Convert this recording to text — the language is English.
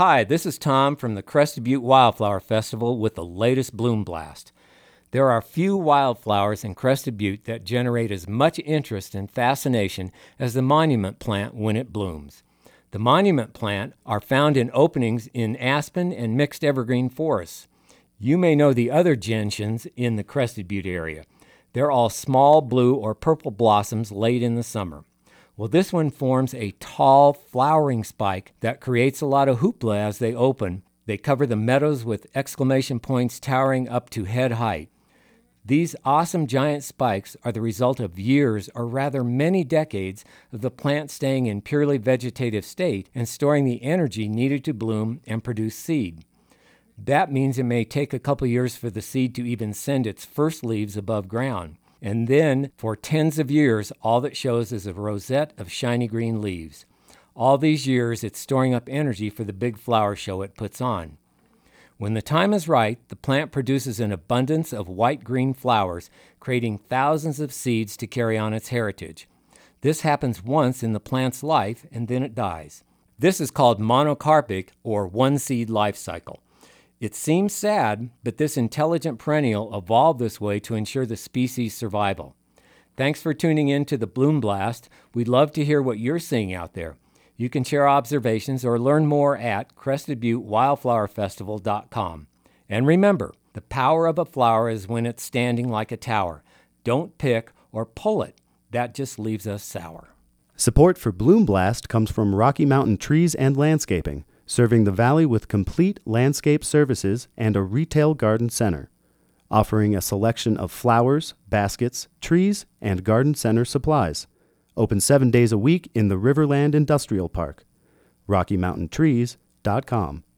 Hi, this is Tom from the Crested Butte Wildflower Festival with the latest Bloom Blast. There are few wildflowers in Crested Butte that generate as much interest and fascination as the monument plant when it blooms. The monument plant are found in openings in aspen and mixed evergreen forests. You may know the other gentians in the Crested Butte area. They're all small blue or purple blossoms late in the summer. Well, this one forms a tall flowering spike that creates a lot of hoopla as they open. They cover the meadows with exclamation points towering up to head height. These awesome giant spikes are the result of years, or rather many decades, of the plant staying in purely vegetative state and storing the energy needed to bloom and produce seed. That means it may take a couple years for the seed to even send its first leaves above ground. And then, for tens of years, all that shows is a rosette of shiny green leaves. All these years, it's storing up energy for the big flower show it puts on. When the time is right, the plant produces an abundance of white green flowers, creating thousands of seeds to carry on its heritage. This happens once in the plant's life and then it dies. This is called monocarpic or one seed life cycle. It seems sad, but this intelligent perennial evolved this way to ensure the species' survival. Thanks for tuning in to the Bloom Blast. We'd love to hear what you're seeing out there. You can share observations or learn more at crestedbuttewildflowerfestival.com. And remember, the power of a flower is when it's standing like a tower. Don't pick or pull it. That just leaves us sour. Support for Bloom Blast comes from Rocky Mountain Trees and Landscaping serving the valley with complete landscape services and a retail garden center, offering a selection of flowers, baskets, trees, and garden center supplies. Open seven days a week in the Riverland Industrial Park. RockyMountainTrees.com.